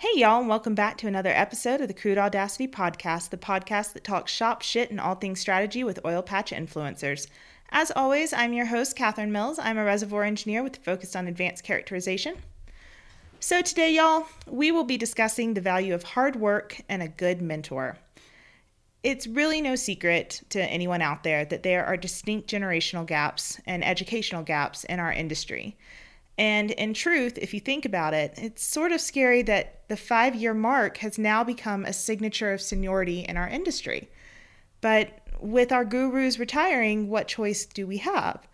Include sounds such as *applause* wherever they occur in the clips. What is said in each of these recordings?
Hey, y'all, and welcome back to another episode of the Crude Audacity Podcast, the podcast that talks shop shit and all things strategy with oil patch influencers. As always, I'm your host, Catherine Mills. I'm a reservoir engineer with a focus on advanced characterization. So, today, y'all, we will be discussing the value of hard work and a good mentor. It's really no secret to anyone out there that there are distinct generational gaps and educational gaps in our industry. And in truth, if you think about it, it's sort of scary that the five year mark has now become a signature of seniority in our industry. But with our gurus retiring, what choice do we have?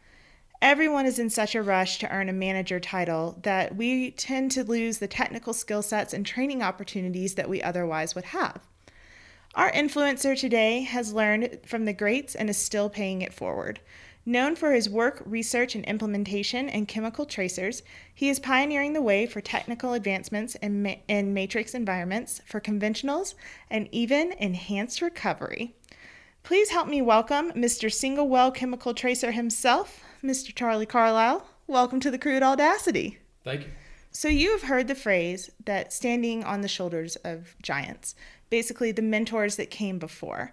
Everyone is in such a rush to earn a manager title that we tend to lose the technical skill sets and training opportunities that we otherwise would have. Our influencer today has learned from the greats and is still paying it forward. Known for his work, research, and implementation in chemical tracers, he is pioneering the way for technical advancements in, ma- in matrix environments, for conventionals, and even enhanced recovery. Please help me welcome Mr. Single Well Chemical Tracer himself, Mr. Charlie Carlisle. Welcome to the Crude Audacity. Thank you. So, you have heard the phrase that standing on the shoulders of giants, basically the mentors that came before.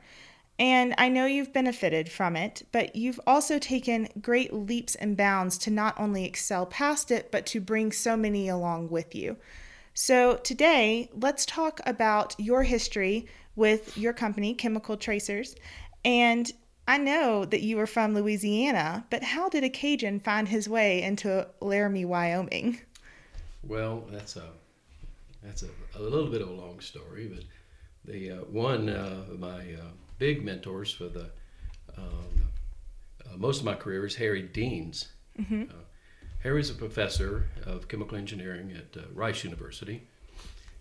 And I know you've benefited from it, but you've also taken great leaps and bounds to not only excel past it, but to bring so many along with you. So today, let's talk about your history with your company, Chemical Tracers. And I know that you were from Louisiana, but how did a Cajun find his way into Laramie, Wyoming? Well, that's a that's a, a little bit of a long story, but the uh, one uh, my uh, big mentors for the um, uh, most of my career is Harry Deans. Mm-hmm. Uh, Harry's a professor of chemical engineering at uh, Rice University.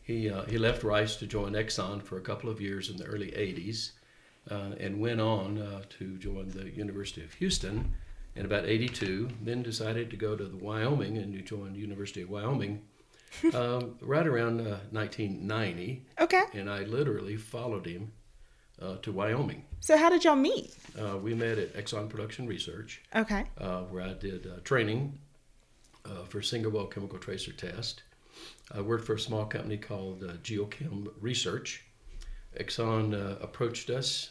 He, uh, he left Rice to join Exxon for a couple of years in the early 80s uh, and went on uh, to join the University of Houston in about 82, then decided to go to the Wyoming and to join the University of Wyoming *laughs* um, right around 1990. Okay. And I literally followed him uh, to Wyoming. So how did y'all meet? Uh, we met at Exxon Production Research. Okay. Uh, where I did uh, training uh, for single well chemical tracer test. I worked for a small company called uh, Geochem Research. Exxon approached us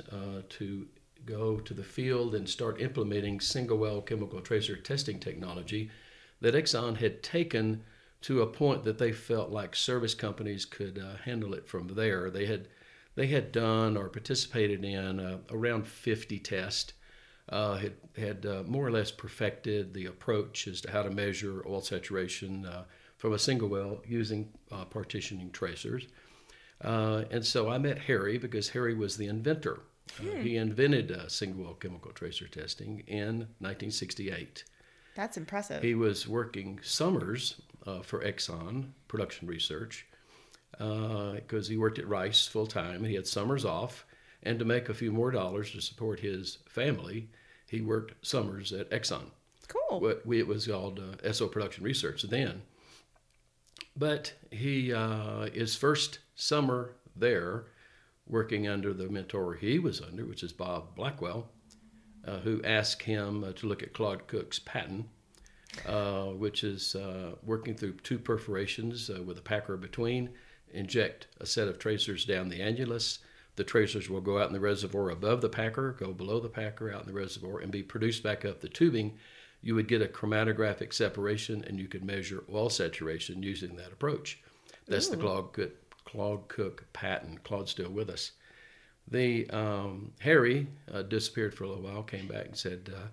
to go to the field and start implementing single well chemical tracer testing technology that Exxon had taken to a point that they felt like service companies could handle it from there. They had they had done or participated in uh, around 50 tests. Uh, had had uh, more or less perfected the approach as to how to measure oil saturation uh, from a single well using uh, partitioning tracers. Uh, and so I met Harry because Harry was the inventor. Hmm. He invented single well chemical tracer testing in 1968. That's impressive. He was working summers for Exxon Production Research because uh, he worked at Rice full time. And he had summers off, and to make a few more dollars to support his family, he worked summers at Exxon. Cool. What we, it was called uh, Esso Production Research then. But he uh, his first summer there, working under the mentor he was under, which is Bob Blackwell, uh, who asked him uh, to look at Claude Cooke's patent. Uh, which is uh, working through two perforations uh, with a packer between inject a set of tracers down the annulus. The tracers will go out in the reservoir above the packer, go below the packer, out in the reservoir, and be produced back up the tubing. You would get a chromatographic separation, and you could measure oil saturation using that approach. That's Ooh. the Claude Cooke, Claude Cooke patent. Claude's still with us. The um, Harry uh, disappeared for a little while, came back and said, uh,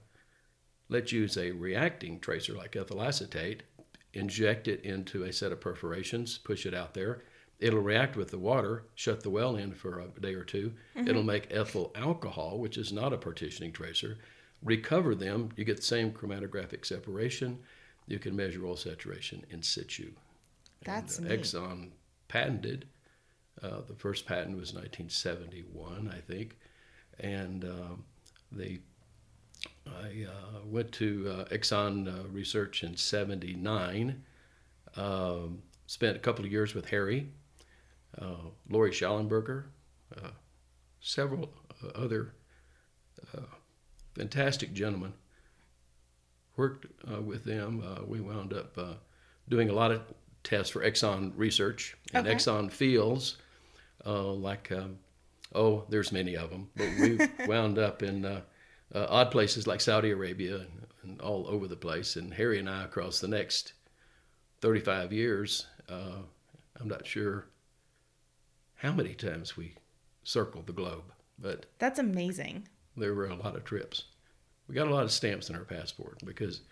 "Let's use a reacting tracer like ethyl acetate, inject it into a set of perforations, push it out there, It'll react with the water, shut the well in for a day or 2 it mm-hmm. It'll make ethyl alcohol, which is not a partitioning tracer, recover them. You get the same chromatographic separation. You can measure oil saturation in situ. That's and, uh, Exxon patented. Uh, the first patent was 1971, I think, and um, they. I uh, went to uh, Exxon uh, Research in '79. Um, spent a couple of years with Harry uh, Lori Schallenberger, uh, several uh, other fantastic gentlemen. Worked with them. we wound up doing a lot of tests for Exxon research and Okay. Exxon fields, uh, like, um, oh, there's many of them, but we *laughs* wound up in uh, uh, odd places like Saudi Arabia and, and all over the place. And Harry and I, across the next 35 years, uh, I'm not sure how many times we circled the globe, but That's amazing. there were a lot of trips. We got a lot of stamps in our passport because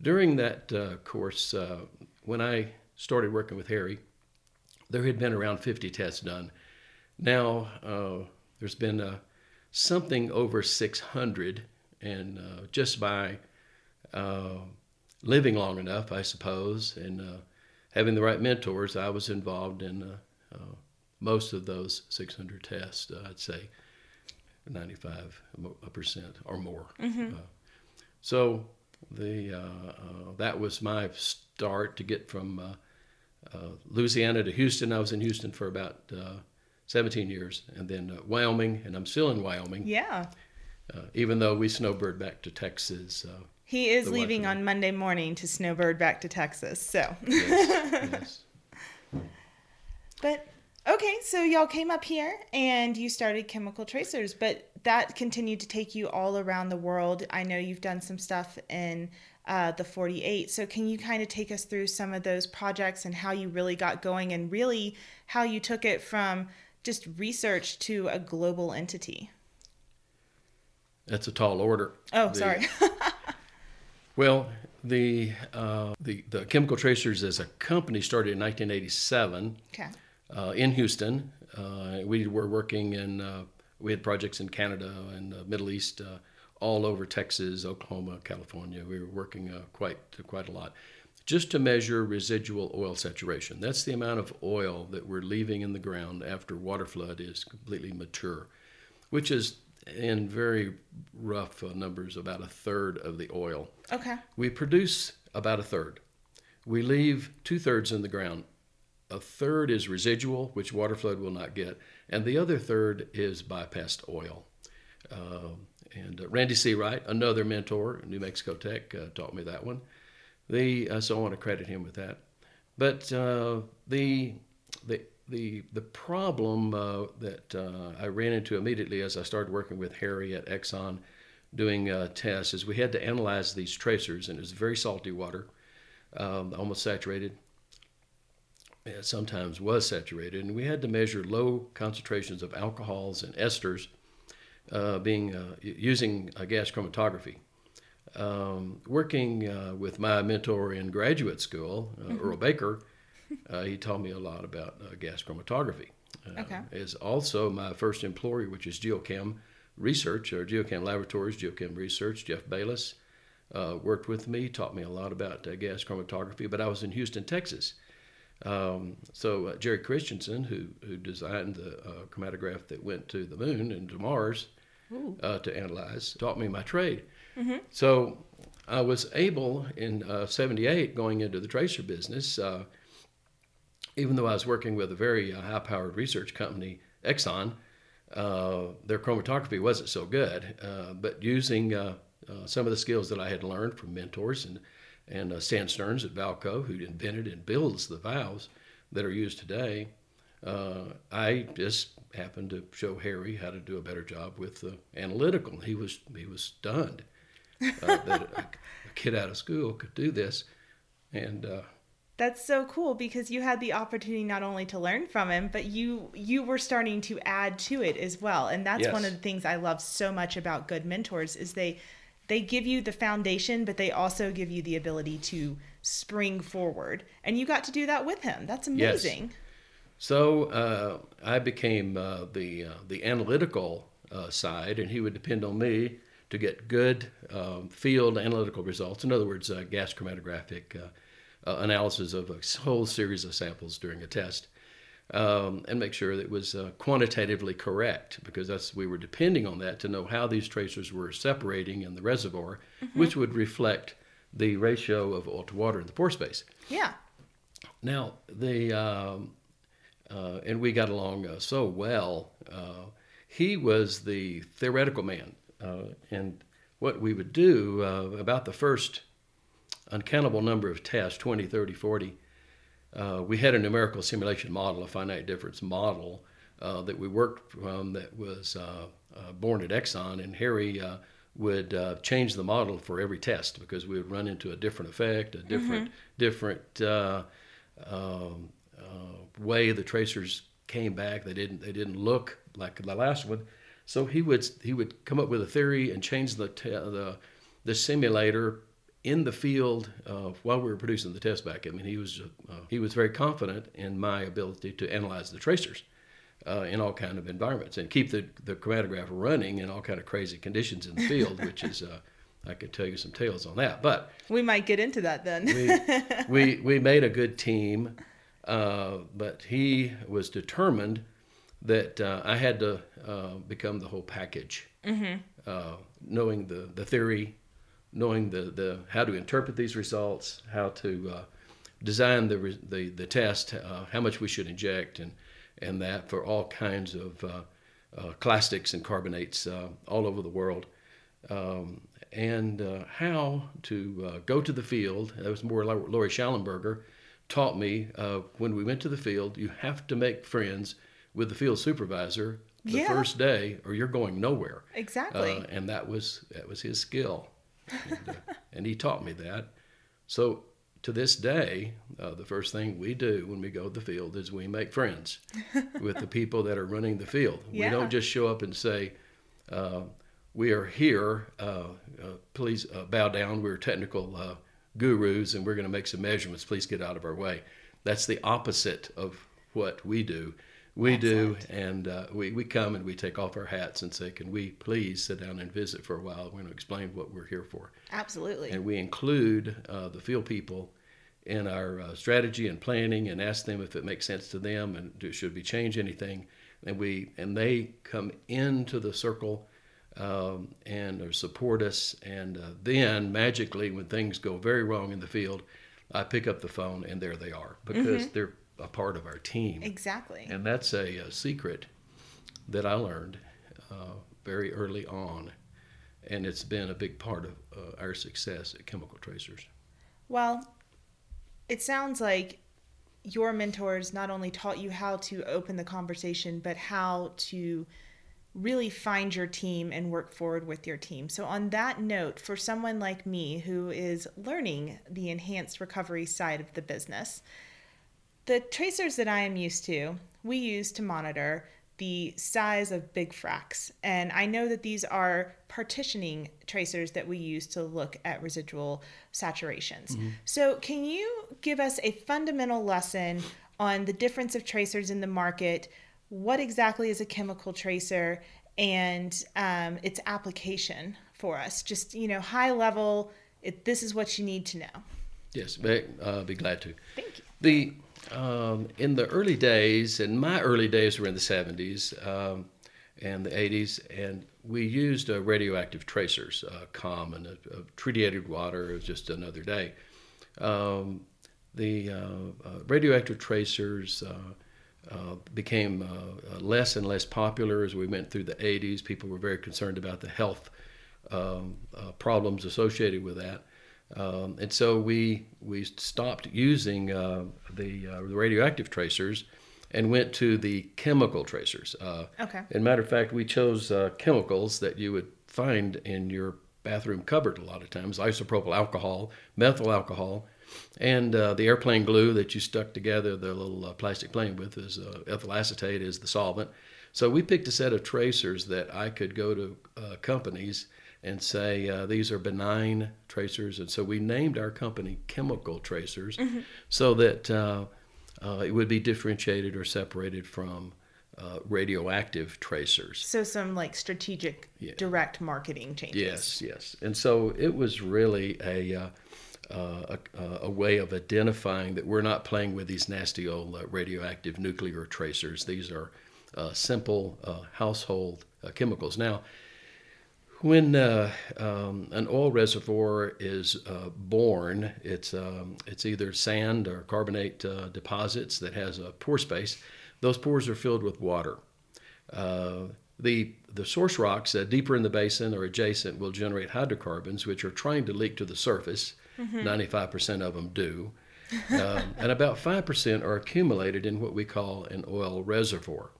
during that uh, course, uh, when I started working with Harry, there had been around 50 tests done. Now uh, there's been uh, something over 600, and uh, just by uh, living long enough, I suppose, and uh, having the right mentors, I was involved in uh, uh, most of those 600 tests. Uh, I'd say 95% or more. Uh, so the uh, uh, that was my start to get from uh, uh, Louisiana to Houston. I was in Houston for about uh, 17 years, and then uh, Wyoming, and I'm still in Wyoming, Yeah. uh, even though we snowbird back to Texas. He is leaving on Monday morning to snowbird back to Texas. So, yes, yes. *laughs* but okay, so y'all came up here and you started Chemical Tracers, but that continued to take you all around the world. I know you've done some stuff in uh, the 48. So, can you kind of take us through some of those projects and how you really got going and really how you took it from just research to a global entity? That's a tall order. Oh, The- sorry. *laughs* Well, the, uh, the the Chemical Tracers as a company started in 1987 okay. Uh, in Houston. Uh, we were working in uh, we had projects in Canada and the Middle East, uh, all over Texas, Oklahoma, California. We were working uh, quite quite a lot, just to measure residual oil saturation. That's the amount of oil that we're leaving in the ground after water flood is completely mature, which is in very rough uh, numbers about a third of the oil. Okay. We produce about a third. We leave two thirds in the ground. A third is residual, which water flood will not get, and the other third is bypassed oil. Uh, and uh, Randy Seright, another mentor, New Mexico Tech, uh, taught me that one. The uh, so I want to credit him with that. But uh, the the the the problem uh, that I ran into immediately as I started working with Harry at Exxon, doing tests, is we had to analyze these tracers, and it was very salty water, um, almost saturated. It sometimes was saturated, and we had to measure low concentrations of alcohols and esters, uh, being uh, using uh, gas chromatography. Um, working uh, with my mentor in graduate school, uh, Earl Baker, uh, he taught me a lot about uh, gas chromatography. Uh, Okay. Is also my first employer, which is Geochem Research or Geochem Laboratories, Geochem Research. Jeff Bayless uh, worked with me, taught me a lot about uh, gas chromatography. But I was in Houston, Texas. Um, so uh, Jerry Christensen, who who designed the uh, chromatograph that went to the moon and to Mars uh, to analyze, taught me my trade. So I was able in uh, '78 going into the tracer business. Uh, even though I was working with a very uh, high-powered research company, Exxon, uh, their chromatography wasn't so good. Uh, but using uh, uh, some of the skills that I had learned from mentors and and uh, Stan Stearns at Valco, who invented and builds the valves that are used today, uh, I just happened to show Harry how to do a better job with the analytical. He was he was stunned uh, that a, a kid out of school could do this, and uh, That's so cool because you had the opportunity not only to learn from him, but you you were starting to add to it as well. And that's Yes. one of the things I love so much about good mentors is they they give you the foundation, but they also give you the ability to spring forward. And you got to do that with him. That's amazing. Yes. So uh, I became uh, the uh, the analytical uh, side, and he would depend on me to get good um, field analytical results. In other words, uh, gas chromatographic uh, uh, analysis of a whole series of samples during a test, um, and make sure that it was uh, quantitatively correct, because that's we were depending on that to know how these tracers were separating in the reservoir, which would reflect the ratio of oil to water in the pore space. Yeah. Now the um, uh, and we got along uh, so well. Uh, he was the theoretical man, uh, and what we would do uh, about the first uncountable number of tests 20 30 40 uh, we had a numerical simulation model, a finite difference model uh, that we worked from that was uh, uh, born at Exxon, and Harry uh, would change the model for every test because we would run into a different effect, a different mm-hmm. different um, way the tracers came back. They didn't they didn't look like the last one. So he would he would come up with a theory and change the te- the the simulator in the field uh, while we were producing the test back. I mean, he was uh, he was very confident in my ability to analyze the tracers uh, in all kind of environments and keep the the chromatograph running in all kind of crazy conditions in the field, *laughs* which is. Uh, I could tell you some tales on that, but we might get into that then. we, *laughs* we we made a good team, uh, but he was determined that uh, I had to become the whole package, mm-hmm. knowing the the theory, knowing the, the how to interpret these results, how to uh, design the, the, the test, uh, how much we should inject, and, and that for all kinds of uh, uh clastics and carbonates uh, all over the world. Um, and uh, how to go to the field. That was more Lori Shallenberger taught me when we went to the field, you have to make friends with the field supervisor the yeah. first day or you're going nowhere. Exactly. and that was that was his skill and, *laughs* uh, and, he taught me that. So to this day, uh, the first thing we do when we go to the field is we make friends *laughs* with the people that are running the field. Yeah. We don't just show up and say, uh, "We are here. Uh, uh, please uh, bow down. We're technical gurus, and we're going to make some measurements. Please get out of our way." That's the opposite of what we do. We Excellent. do, and uh, we, we come and we take off our hats and say, Can we please sit down and visit for a while? We're going to explain what we're here for. Absolutely. And we include uh, the field people in our uh, strategy and planning and ask them if it makes sense to them and do, should we change anything. And, we, and they come into the circle um, and support us. And uh, then magically, when things go very wrong in the field, I pick up the phone and there they are because mm-hmm. they're a part of our team. Exactly. And that's a, a secret that I learned uh, very early on, and it's been a big part of uh, our success at Chemical Tracers. Well, it sounds like your mentors not only taught you how to open the conversation, but how to really find your team and work forward with your team. So, on that note, for someone like me who is learning the enhanced recovery side of the business, the tracers that I am used to, we use to monitor the size of big fracs. And I know that these are partitioning tracers that we use to look at residual saturations. Mm-hmm. So, can you give us a fundamental lesson on the difference of tracers in the market? What exactly is a chemical tracer and um, its application for us? Just, you know, high level, it, this is what you need to know. Yes, uh, be glad to. Thank you. The um, in the early days, and my early days were in the 70s um, and the 80s, and we used uh, radioactive tracers, uh, common, uh, tritiated water, it was just another day. Um, the uh, uh, radioactive tracers uh, became less and less popular as we went through the 80s. People were very concerned about the health um, problems associated with that. Um, and so we we stopped using uh, the, uh, the radioactive tracers and went to the chemical tracers. Uh, okay. And matter of fact, we chose uh, chemicals that you would find in your bathroom cupboard a lot of times: isopropyl alcohol, methyl alcohol, and uh, the airplane glue that you stuck together the little uh, plastic plane with is ethyl acetate is the solvent. So we picked a set of tracers that I could go to companies and say uh, these are benign tracers. And so we named our company Chemical Tracers mm-hmm. so that uh, uh, it would be differentiated or separated from uh, radioactive tracers. So some like strategic yeah. direct marketing changes. Yes, yes. And so it was really a. Uh, uh, a, a, way of identifying that we're not playing with these nasty old radioactive nuclear tracers. These are simple household chemicals. Now, when uh, um, an oil reservoir is uh, born, it's, um, it's either sand or carbonate uh, deposits that has a pore space. Those pores are filled with water. Uh, the, the source rocks uh, deeper in the basin or adjacent will generate hydrocarbons, which are trying to leak to the surface. Mm-hmm. 95% of them do. *laughs* um, and about 5% are accumulated in what we call an oil reservoir.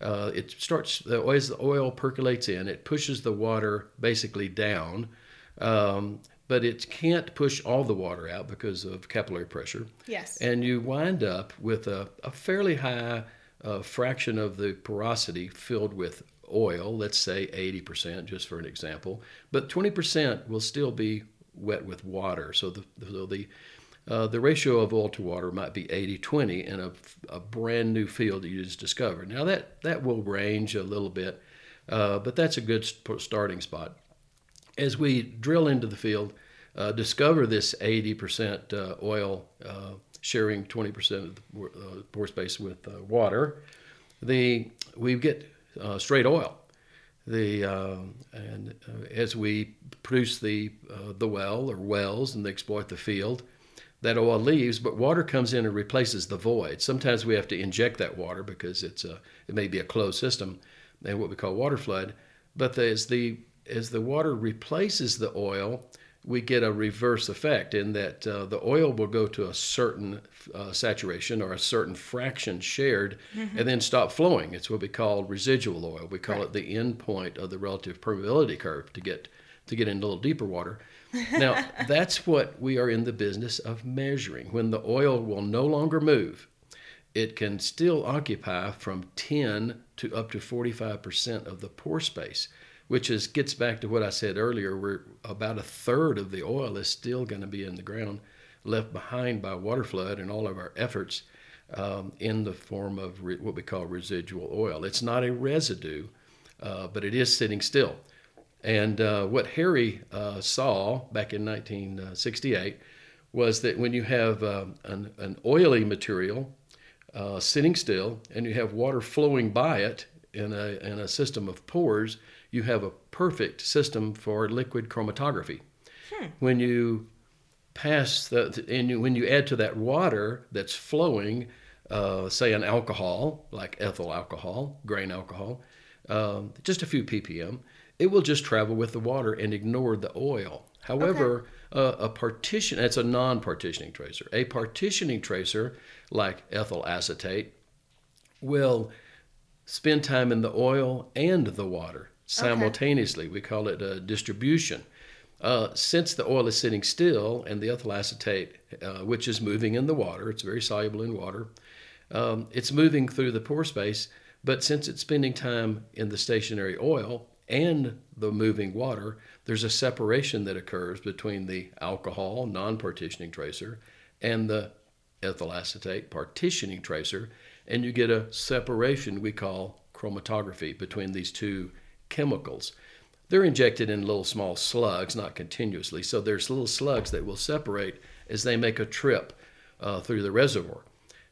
Uh, it starts, the as the oil percolates in, it pushes the water basically down, um, but it can't push all the water out because of capillary pressure. Yes. And you wind up with a, a fairly high uh, fraction of the porosity filled with oil, let's say 80%, just for an example, but 20% will still be wet with water. So the, so the uh, the ratio of oil to water might be 80-20 in a, a, brand new field that you just discovered. Now that that will range a little bit, uh, but that's a good starting spot. As we drill into the field, uh, discover this 80% uh, oil uh, sharing 20% of the uh, pore space with water, the we get straight oil. The and as we produce the the well or wells and they exploit the field, that oil leaves, but water comes in and replaces the void. Sometimes we have to inject that water because it's a, it may be a closed system, and what we call water flood. But the, as the as the water replaces the oil, we get a reverse effect in that uh, the oil will go to a certain uh, saturation or a certain fraction shared mm-hmm. and then stop flowing. It's what we call residual oil. We call right. it the end point of the relative permeability curve to get to get into a little deeper water now, *laughs* that's what we are in the business of measuring. When the oil will no longer move, it can still occupy from 10 to up to 45% of the pore space, which is gets back to what I said earlier, where about a third of the oil is still going to be in the ground, left behind by water flood and all of our efforts um, in the form of re- what we call residual oil. It's not a residue, uh, but it is sitting still. And uh, what Harry uh, saw back in 1968 was that when you have uh, an, an, oily material uh, sitting still and you have water flowing by it in a, in a system of pores, you have a perfect system for liquid chromatography. Hmm. When you pass the, and you, when you add to that water that's flowing, uh, say an alcohol like ethyl alcohol, grain alcohol, um, just a few ppm, it will just travel with the water and ignore the oil. However, okay. uh, a partition, that's a non partitioning tracer. A partitioning tracer, like ethyl acetate, will spend time in the oil and the water simultaneously. Okay. We call it a distribution. Uh, since the oil is sitting still and the ethyl acetate, uh, which is moving in the water, it's very soluble in water, um, it's moving through the pore space. But since it's spending time in the stationary oil, and the moving water, there's a separation that occurs between the alcohol non partitioning tracer and the ethyl acetate partitioning tracer, and you get a separation we call chromatography between these two chemicals. They're injected in little small slugs, not continuously, so there's little slugs that will separate as they make a trip uh, through the reservoir.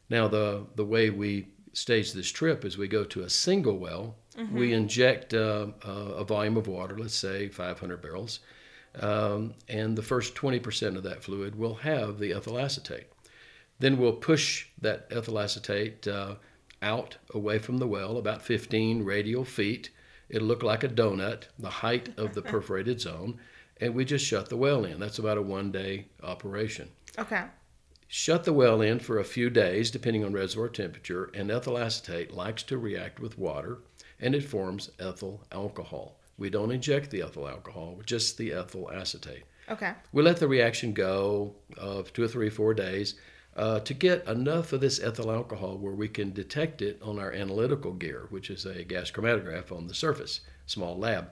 Now, the, the way we stage this trip is we go to a single well Mm-hmm. We inject uh, uh, a volume of water, let's say 500 barrels, um, and the first 20% of that fluid will have the ethyl acetate. Then we'll push that ethyl acetate uh, out away from the well about 15 radial feet. It'll look like a donut, the height of the *laughs* perforated zone, and we just shut the well in. That's about a one day operation. Okay. Shut the well in for a few days, depending on reservoir temperature, and ethyl acetate likes to react with water and it forms ethyl alcohol. We don't inject the ethyl alcohol, just the ethyl acetate. Okay. We let the reaction go of two or three, four days uh, to get enough of this ethyl alcohol where we can detect it on our analytical gear, which is a gas chromatograph on the surface, small lab.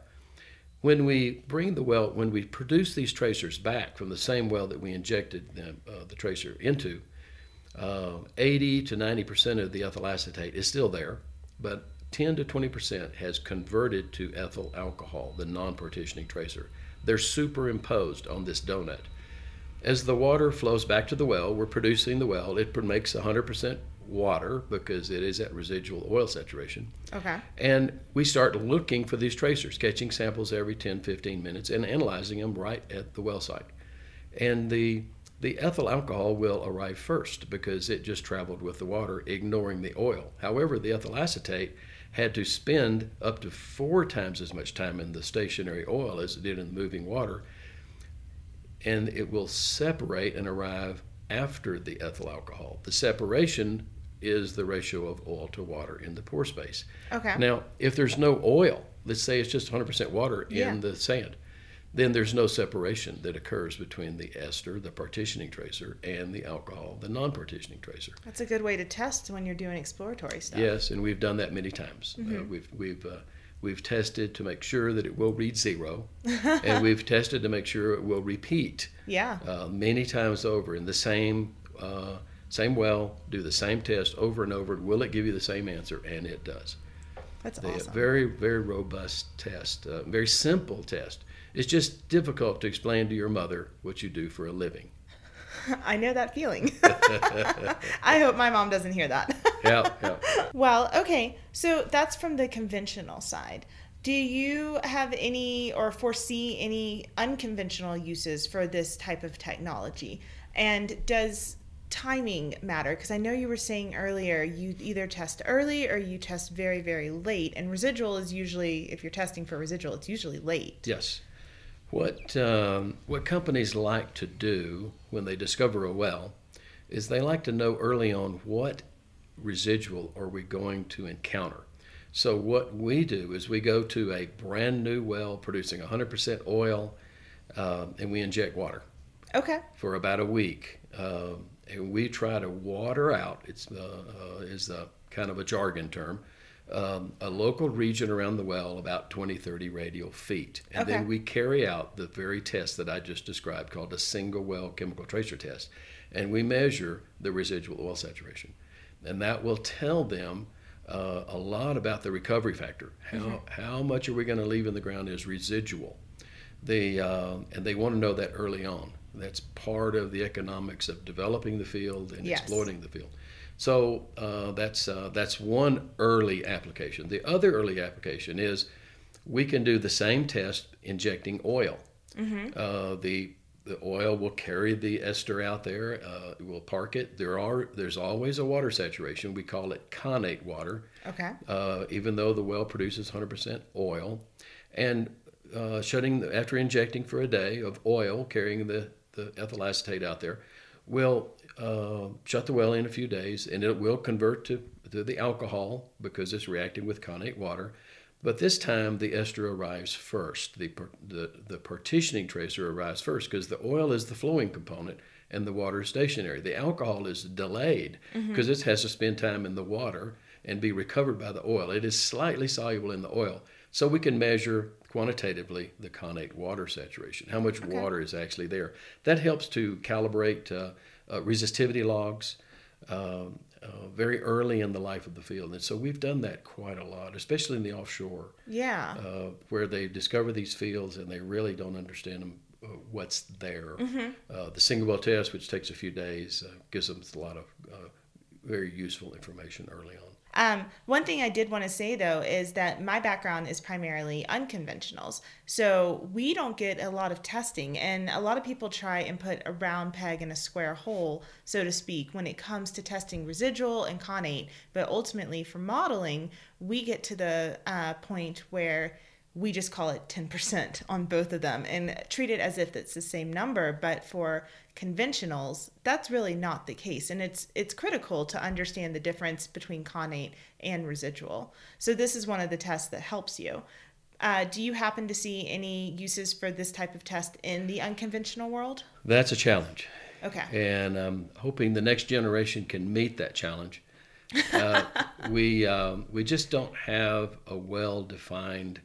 When we bring the well, when we produce these tracers back from the same well that we injected the, uh, the tracer into, uh, 80 to 90 percent of the ethyl acetate is still there, but 10 to 20% has converted to ethyl alcohol, the non partitioning tracer. They're superimposed on this donut. As the water flows back to the well, we're producing the well. It makes 100% water because it is at residual oil saturation. Okay. And we start looking for these tracers, catching samples every 10, 15 minutes and analyzing them right at the well site. And the the ethyl alcohol will arrive first because it just traveled with the water, ignoring the oil. However, the ethyl acetate had to spend up to four times as much time in the stationary oil as it did in the moving water. And it will separate and arrive after the ethyl alcohol. The separation is the ratio of oil to water in the pore space. Okay. Now, if there's no oil, let's say it's just 100% water Yeah. in the sand, then there's no separation that occurs between the ester, the partitioning tracer, and the alcohol, the non partitioning tracer. That's a good way to test when you're doing exploratory stuff. Yes, and we've done that many times. Uh, we've we've uh, we've tested to make sure that it will read zero, *laughs* and we've tested to make sure it will repeat Yeah. uh, many times over in the same uh, same well. Do the same test over and over. Will it give you the same answer? And it does. That's The awesome. very very robust test, uh, very simple test. It's just difficult to explain to your mother what you do for a living. *laughs* I know that feeling. *laughs* I hope my mom doesn't hear that. *laughs* Yeah, yeah. well, okay. So that's from the conventional side. Do you have any or foresee any unconventional uses for this type of technology? And does timing matter? Because I know you were saying earlier you either test early or you test very, very late. And residual is usually, if you're testing for residual, it's usually late. Yes. What um, what companies like to do when they discover a well is they like to know early on what residual are we going to encounter. So what we do is we go to a brand new well producing 100% oil, um, and we inject water Okay. for about a week, um, and we try to water out. It's uh, uh, is the kind of a jargon term. Um, a local region around the well, about 20, 30 radial feet. And Okay. then we carry out the very test that I just described called a single well chemical tracer test. And we measure the residual oil saturation. And that will tell them uh, a lot about the recovery factor. How, how much are we going to leave in the ground as residual? They, uh, and they want to know that early on. That's part of the economics of developing the field and Yes. exploiting the field. So uh, that's uh, that's one early application. The other early application is we can do the same test injecting oil. Uh, the the oil will carry the ester out there. Uh, it will park it. There are there's always a water saturation. We call it connate water Okay. uh, even though the well produces 100% oil. And uh, shutting the, after injecting for a day of oil, carrying the, the ethyl acetate out there, will uh, shut the well in a few days, and it will convert to, to the alcohol because it's reacting with connate water. But this time the ester arrives first. The, the, the partitioning tracer arrives first because the oil is the flowing component and the water is stationary. The alcohol is delayed because it has to spend time in the water and be recovered by the oil. It is slightly soluble in the oil. So we can measure quantitatively the connate water saturation, how much water is actually there. That helps to calibrate uh, resistivity logs um, uh, very early in the life of the field. And so we've done that quite a lot, especially in the offshore, Yeah. uh, where they discover these fields and they really don't understand them, uh, what's there. Uh, the single well test, which takes a few days, uh, gives them a lot of uh, very useful information early on. Um, one thing I did want to say though is that my background is primarily unconventionals. So we don't get a lot of testing, and a lot of people try and put a round peg in a square hole, so to speak, when it comes to testing residual and connate. But ultimately, for modeling, we get to the uh, point where we just call it 10% on both of them and treat it as if it's the same number but for conventionals that's really not the case. And it's it's critical to understand the difference between connate and residual. So this is one of the tests that helps you. Uh, do you happen to see any uses for this type of test in the unconventional world? That's a challenge. okay. And I'm hoping the next generation can meet that challenge. Uh, *laughs* we um, we just don't have a well-defined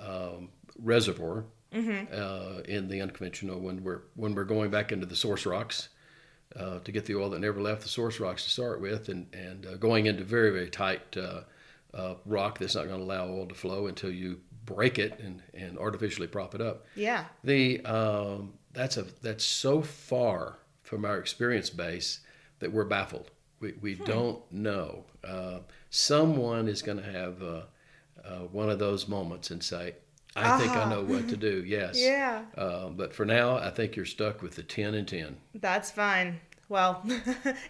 um, reservoir uh, in the unconventional when we're when we're going back into the source rocks uh, to get the oil that never left the source rocks to start with, and and uh, going into very very tight uh, uh, rock that's not going to allow oil to flow until you break it and, and artificially prop it up. yeah The um, that's a that's so far from our experience base that we're baffled. We we don't know. Uh, someone is going to have uh, one of those moments and say, "I think I know what to do." *laughs* Yes. yeah Uh, but for now, I think you're stuck with the ten and ten. That's fine. Well, *laughs*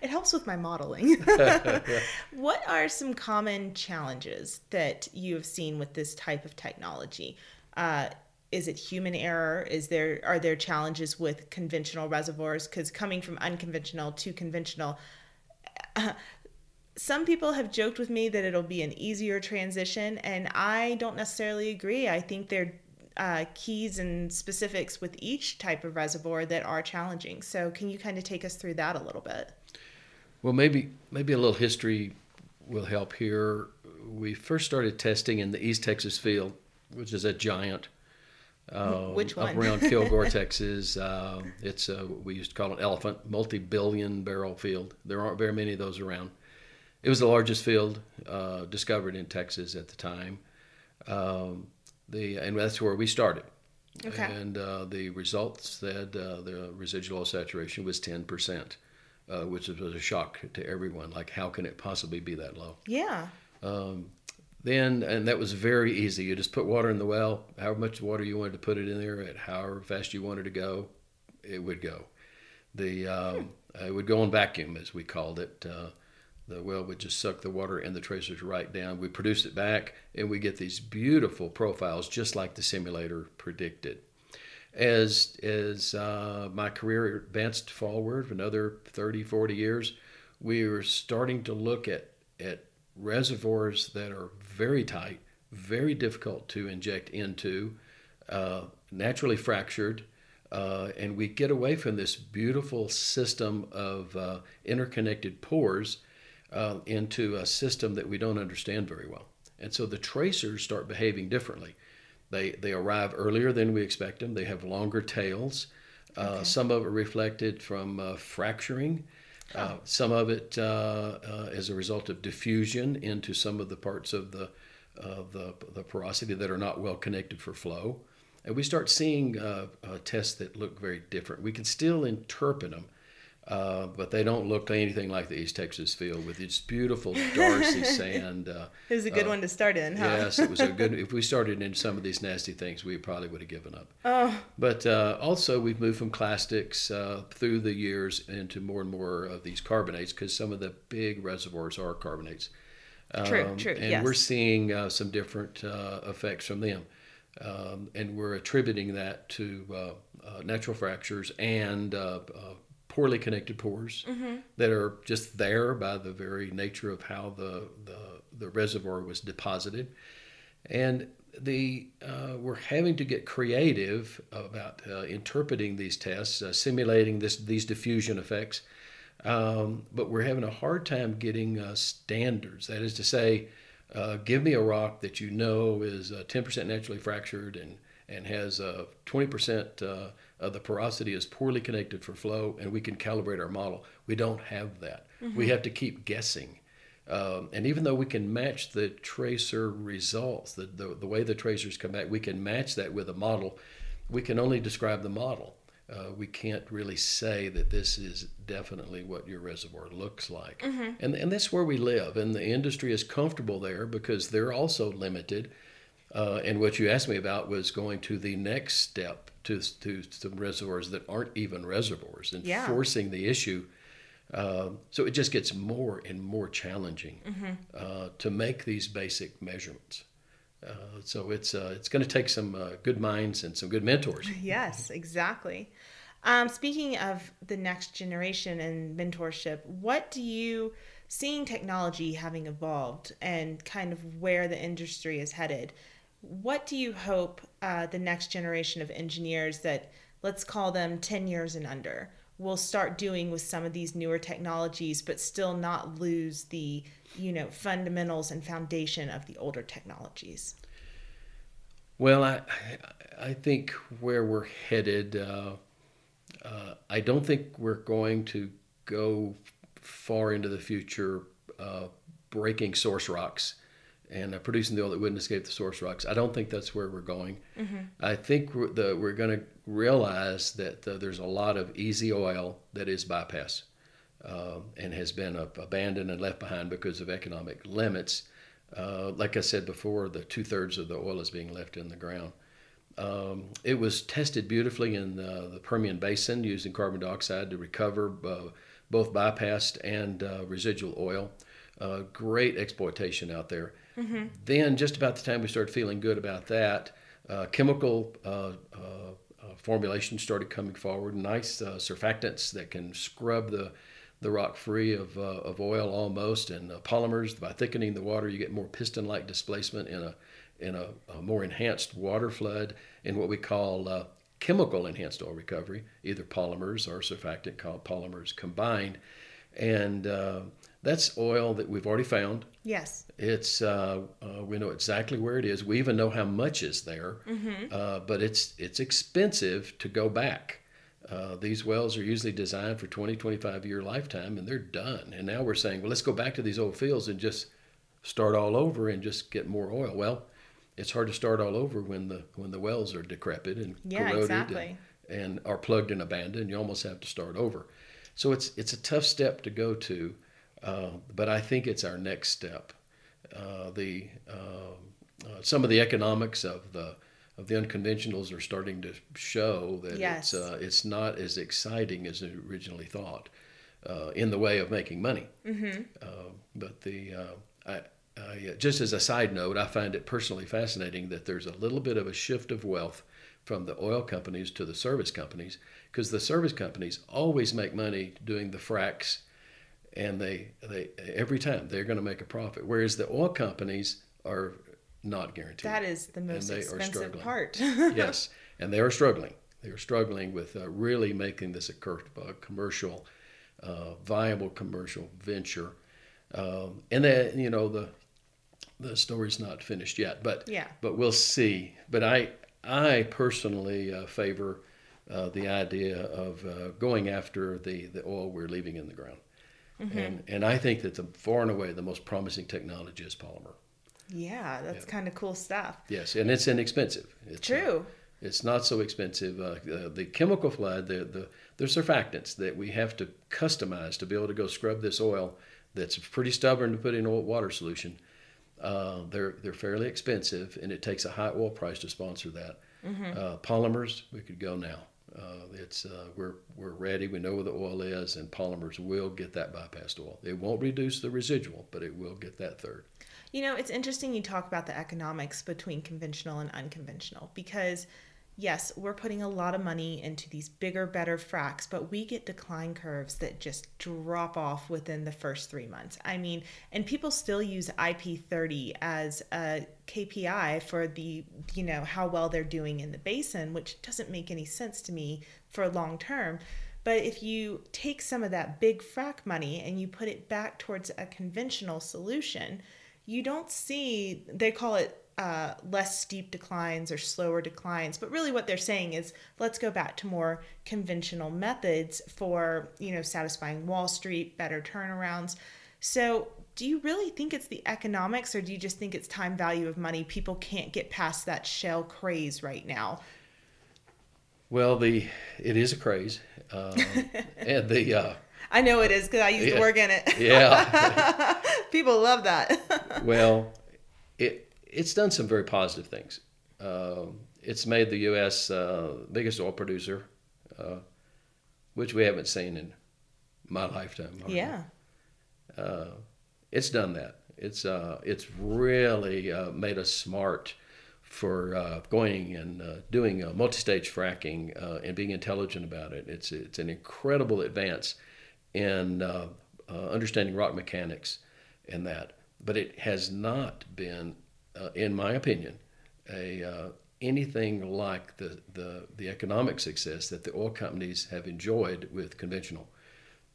it helps with my modeling. *laughs* what are some common challenges that you have seen with this type of technology? Uh, is it human error? Is there are there challenges with conventional reservoirs? Because coming from unconventional to conventional, some people have joked with me that it'll be an easier transition, and I don't necessarily agree. I think there are uh, keys and specifics with each type of reservoir that are challenging. So, can you kind of take us through that a little bit? Well, maybe maybe a little history will help here. We first started testing in the East Texas field, which is a giant um, *laughs* Which one? Up around Kilgore, *laughs* Texas. Um, it's a, we used to call it an elephant, multi-billion barrel field. There aren't very many of those around. It was the largest field uh, discovered in Texas at the time. Um, the and that's where we started. Okay. And uh, the results said uh, the residual saturation was 10%, uh, which was a shock to everyone. Like, how can it possibly be that low? Yeah. Um, then and that was very easy you just put water in the well however much water you wanted to put it in there at however fast you wanted to go it would go the um, it would go on vacuum as we called it uh, the well would just suck the water and the tracers right down. We produce it back and we get these beautiful profiles just like the simulator predicted. As as uh, my career advanced forward for another 30 40 years we were starting to look at at reservoirs that are very tight, very difficult to inject into, uh, naturally fractured, uh, and we get away from this beautiful system of uh, interconnected pores uh, into a system that we don't understand very well. And so the tracers start behaving differently. They, they arrive earlier than we expect them. They have longer tails. Uh, okay. Some of it reflected from uh, fracturing. Uh, some of it uh, uh, as a result of diffusion into some of the parts of the, the, the porosity that are not well connected for flow. And we start seeing uh, tests that look very different. We can still interpret them, uh, but they don't look anything like the East Texas field with its beautiful Darcy *laughs* sand. Uh, it was a good uh, one to start in, huh? Yes, it was a good. *laughs* If we started in some of these nasty things, we probably would have given up. Oh. But uh, also, we've moved from clastics uh, through the years into more and more of these carbonates because some of the big reservoirs are carbonates. True, um, true. And yes. we're seeing uh, some different effects from them. Um, and we're attributing that to natural fractures and poorly connected pores mm-hmm. that are just there by the very nature of how the, the, the reservoir was deposited. And the uh, we're having to get creative about uh, interpreting these tests, uh, simulating this these diffusion effects. Um, but we're having a hard time getting uh, standards. That is to say, uh, give me a rock that you know is 10% uh, naturally fractured and and has a 20% uh, the porosity is poorly connected for flow, and we can calibrate our model. We don't have that. Mm-hmm. We have to keep guessing. Um, and even though we can match the tracer results, the, the, the, way the tracers come back, we can match that with a model. We can only describe the model. Uh, we can't really say that this is definitely what your reservoir looks like. Mm-hmm. And, and that's where we live. And the industry is comfortable there because they're also limited. Uh, and what you asked me about was going to the next step to, to some reservoirs that aren't even reservoirs and yeah. forcing the issue. Uh, so it just gets more and more challenging mm-hmm. uh, to make these basic measurements. Uh, so it's uh, it's going to take some uh, good minds and some good mentors. *laughs* Yes, exactly. Um, speaking of the next generation and mentorship, what do you seeing technology having evolved and kind of where the industry is headed? What do you hope uh, the next generation of engineers that let's call them 10 years and under will start doing with some of these newer technologies but still not lose the you know fundamentals and foundation of the older technologies? Well i i think where we're headed uh, uh, i don't think we're going to go far into the future uh, breaking source rocks and uh, producing the oil that wouldn't escape the source rocks. I don't think that's where we're going. Mm-hmm. I think we're, the, we're going to realize that uh, there's a lot of easy oil that is bypass uh, and has been abandoned and left behind because of economic limits. Uh, like I said before, the two thirds of the oil is being left in the ground. Um, it was tested beautifully in the, the, Permian Basin using carbon dioxide to recover uh, both bypassed and uh, residual oil. great exploitation out there. Mm-hmm. Then, just about the time we started feeling good about that, Uh, chemical uh, uh, uh, formulations started coming forward. Nice uh, surfactants that can scrub the the rock free of, uh, of oil almost, and polymers. By thickening the water, you get more piston-like displacement in a in a, a more enhanced water flood in what we call chemical enhanced oil recovery, either polymers or surfactant polymers combined, and that's oil that we've already found. Yes. It's uh, uh, we know exactly where it is. We even know how much is there, uh, but it's it's expensive to go back. Uh, these wells are usually designed for 20, 25 year lifetime, and they're done. And now we're saying, well, let's go back to these old fields and just start all over and just get more oil. Well, it's hard to start all over when the when the wells are decrepit and Yeah, corroded exactly. and, and are plugged and abandoned. You almost have to start over. So it's it's a tough step to go to, uh, but I think it's our next step. Uh, the uh, uh, some of the economics of the of the unconventionals are starting to show that Yes. it's uh, it's not as exciting as originally thought uh, in the way of making money. Mm-hmm. But the uh, I, I, just as a side note, I find it personally fascinating that there's a little bit of a shift of wealth from the oil companies to the service companies because the service companies always make money doing the fracks, and they they every time they're going to make a profit, whereas the oil companies are not guaranteed. That is the most expensive part. *laughs* yes, and they are struggling. They are struggling with uh, really making this a commercial, uh, viable commercial venture. Um, and then you know the the story's not finished yet, but Yeah. but we'll see. But I I personally uh, favor uh, the idea of uh, going after the the oil we're leaving in the ground. And, and I think that the far and away the most promising technology is polymer. yeah, that's kind of cool stuff. Yes, and it's inexpensive. It's, uh, True. it's not so expensive. Uh, the, the chemical flood, the, the, the surfactants that we have to customize to be able to go scrub this oil that's pretty stubborn to put in oil water solution, uh, they're, they're fairly expensive, and it takes a high oil price to sponsor that. Uh, polymers, we could go now. Uh, it's uh, we're we're ready. We know where the oil is, and polymers will get that bypassed oil. It won't reduce the residual, but it will get that third. You know, it's interesting you talk about the economics between conventional and unconventional because, yes, we're putting a lot of money into these bigger, better fracks, but we get decline curves that just drop off within the first three months. I mean, and people still use IP30 as a KPI for the, you know, how well they're doing in the basin, which doesn't make any sense to me for long term. But if you take some of that big frack money and you put it back towards a conventional solution, you don't see, they call it uh, less steep declines or slower declines. But really, what they're saying is let's go back to more conventional methods for, you know, satisfying Wall Street, better turnarounds. So, do you really think it's the economics or do you just think it's time value of money? People can't get past that shell craze right now. Well, the it is a craze, um, *laughs* and the uh, I know it is because I used to work in it. yeah, *laughs* People love that. *laughs* well, it it's done some very positive things. Um, it's made the U.S. Uh, biggest oil producer, uh, which we haven't seen in my lifetime. hardly. yeah. uh, it's done that. It's uh, it's really uh, made us smart for uh, going and uh, doing uh, multi-stage fracking uh, and being intelligent about it. It's it's an incredible advance in uh, uh, understanding rock mechanics and that. But it has not been, uh, in my opinion, a uh, anything like the, the the economic success that the oil companies have enjoyed with conventional.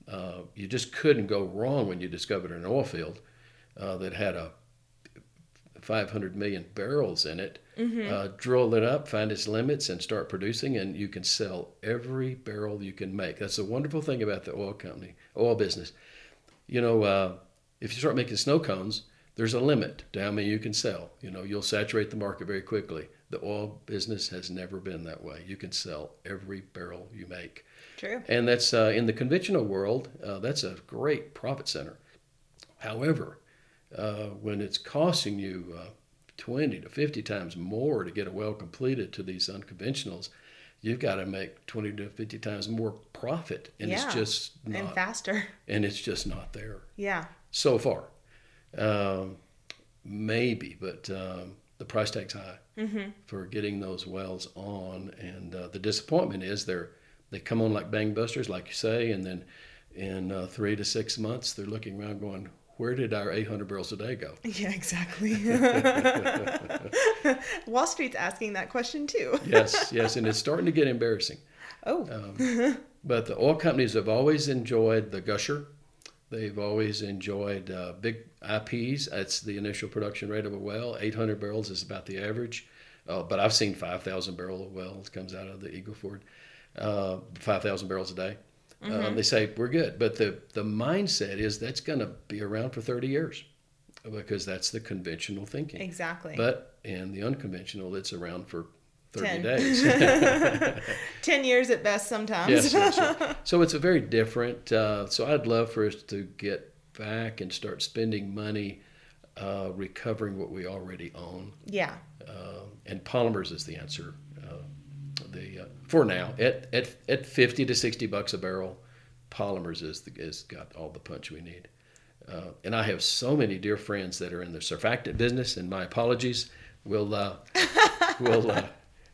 Uh, you just couldn't go wrong when you discovered an oil field uh, that had a 500 million barrels in it. Uh, drill it up, find its limits, and start producing, and you can sell every barrel you can make. That's the wonderful thing about the oil company, oil business. You know, uh, if you start making snow cones, there's a limit to how many you can sell. You know, you'll saturate the market very quickly. The oil business has never been that way. You can sell every barrel you make. True. And that's uh, in the conventional world, uh, that's a great profit center. However, uh, when it's costing you uh, 20 to 50 times more to get a well completed to these unconventionals, you've got to make 20 to 50 times more profit. And Yeah. it's just not. And faster. and it's just not there Yeah. so far. Um, maybe, but um, the price tag's high Mm-hmm. for getting those wells on, and uh, the disappointment is they're they come on like bang busters, like you say, and then in uh, three to six months they're looking around going, "Where did our 800 barrels a day go?" *laughs* Yeah, exactly. *laughs* Wall Street's asking that question too. *laughs* yes, yes, and it's starting to get embarrassing. Oh, Um, but the oil companies have always enjoyed the gusher. They've always enjoyed uh, big IPs. That's the initial production rate of a well. 800 barrels is about the average. Uh, but I've seen 5,000 barrel of wells comes out of the Eagle Ford, uh, 5,000 barrels a day. Um, they say we're good, but the the mindset is that's going to be around for 30 years, because that's the conventional thinking. exactly. But in the unconventional, it's around for 30 Ten. days. *laughs* *laughs* 10 years at best sometimes. yes, yes, yes. *laughs* So it's a very different. Uh, so I'd love for us to get back and start spending money uh, recovering what we already own. yeah. Uh, and polymers is the answer. Uh, the uh, for now at, at at 50 to 60 bucks a barrel, polymers is the, is got all the punch we need. Uh, and I have so many dear friends that are in the surfactant business, and my apologies. We'll uh, we'll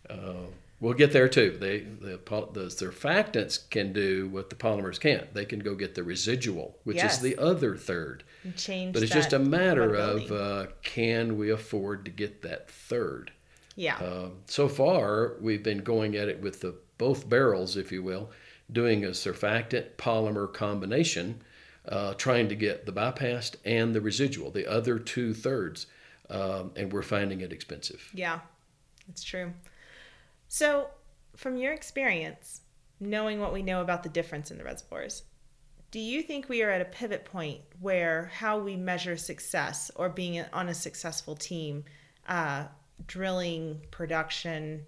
uh, uh, we'll get there too. They the the surfactants can do what the polymers can't. They can go get the residual, which Yes. is the other third. And change But it's just a matter of uh, can we afford to get that third. yeah. Um, so far, we've been going at it with the both barrels, if you will, doing a surfactant polymer combination, uh, trying to get the bypassed and the residual, the other two thirds, um, and we're finding it expensive. Yeah, that's true. So, from your experience, knowing what we know about the difference in the reservoirs, do you think we are at a pivot point where how we measure success or being on a successful team, uh, drilling, production,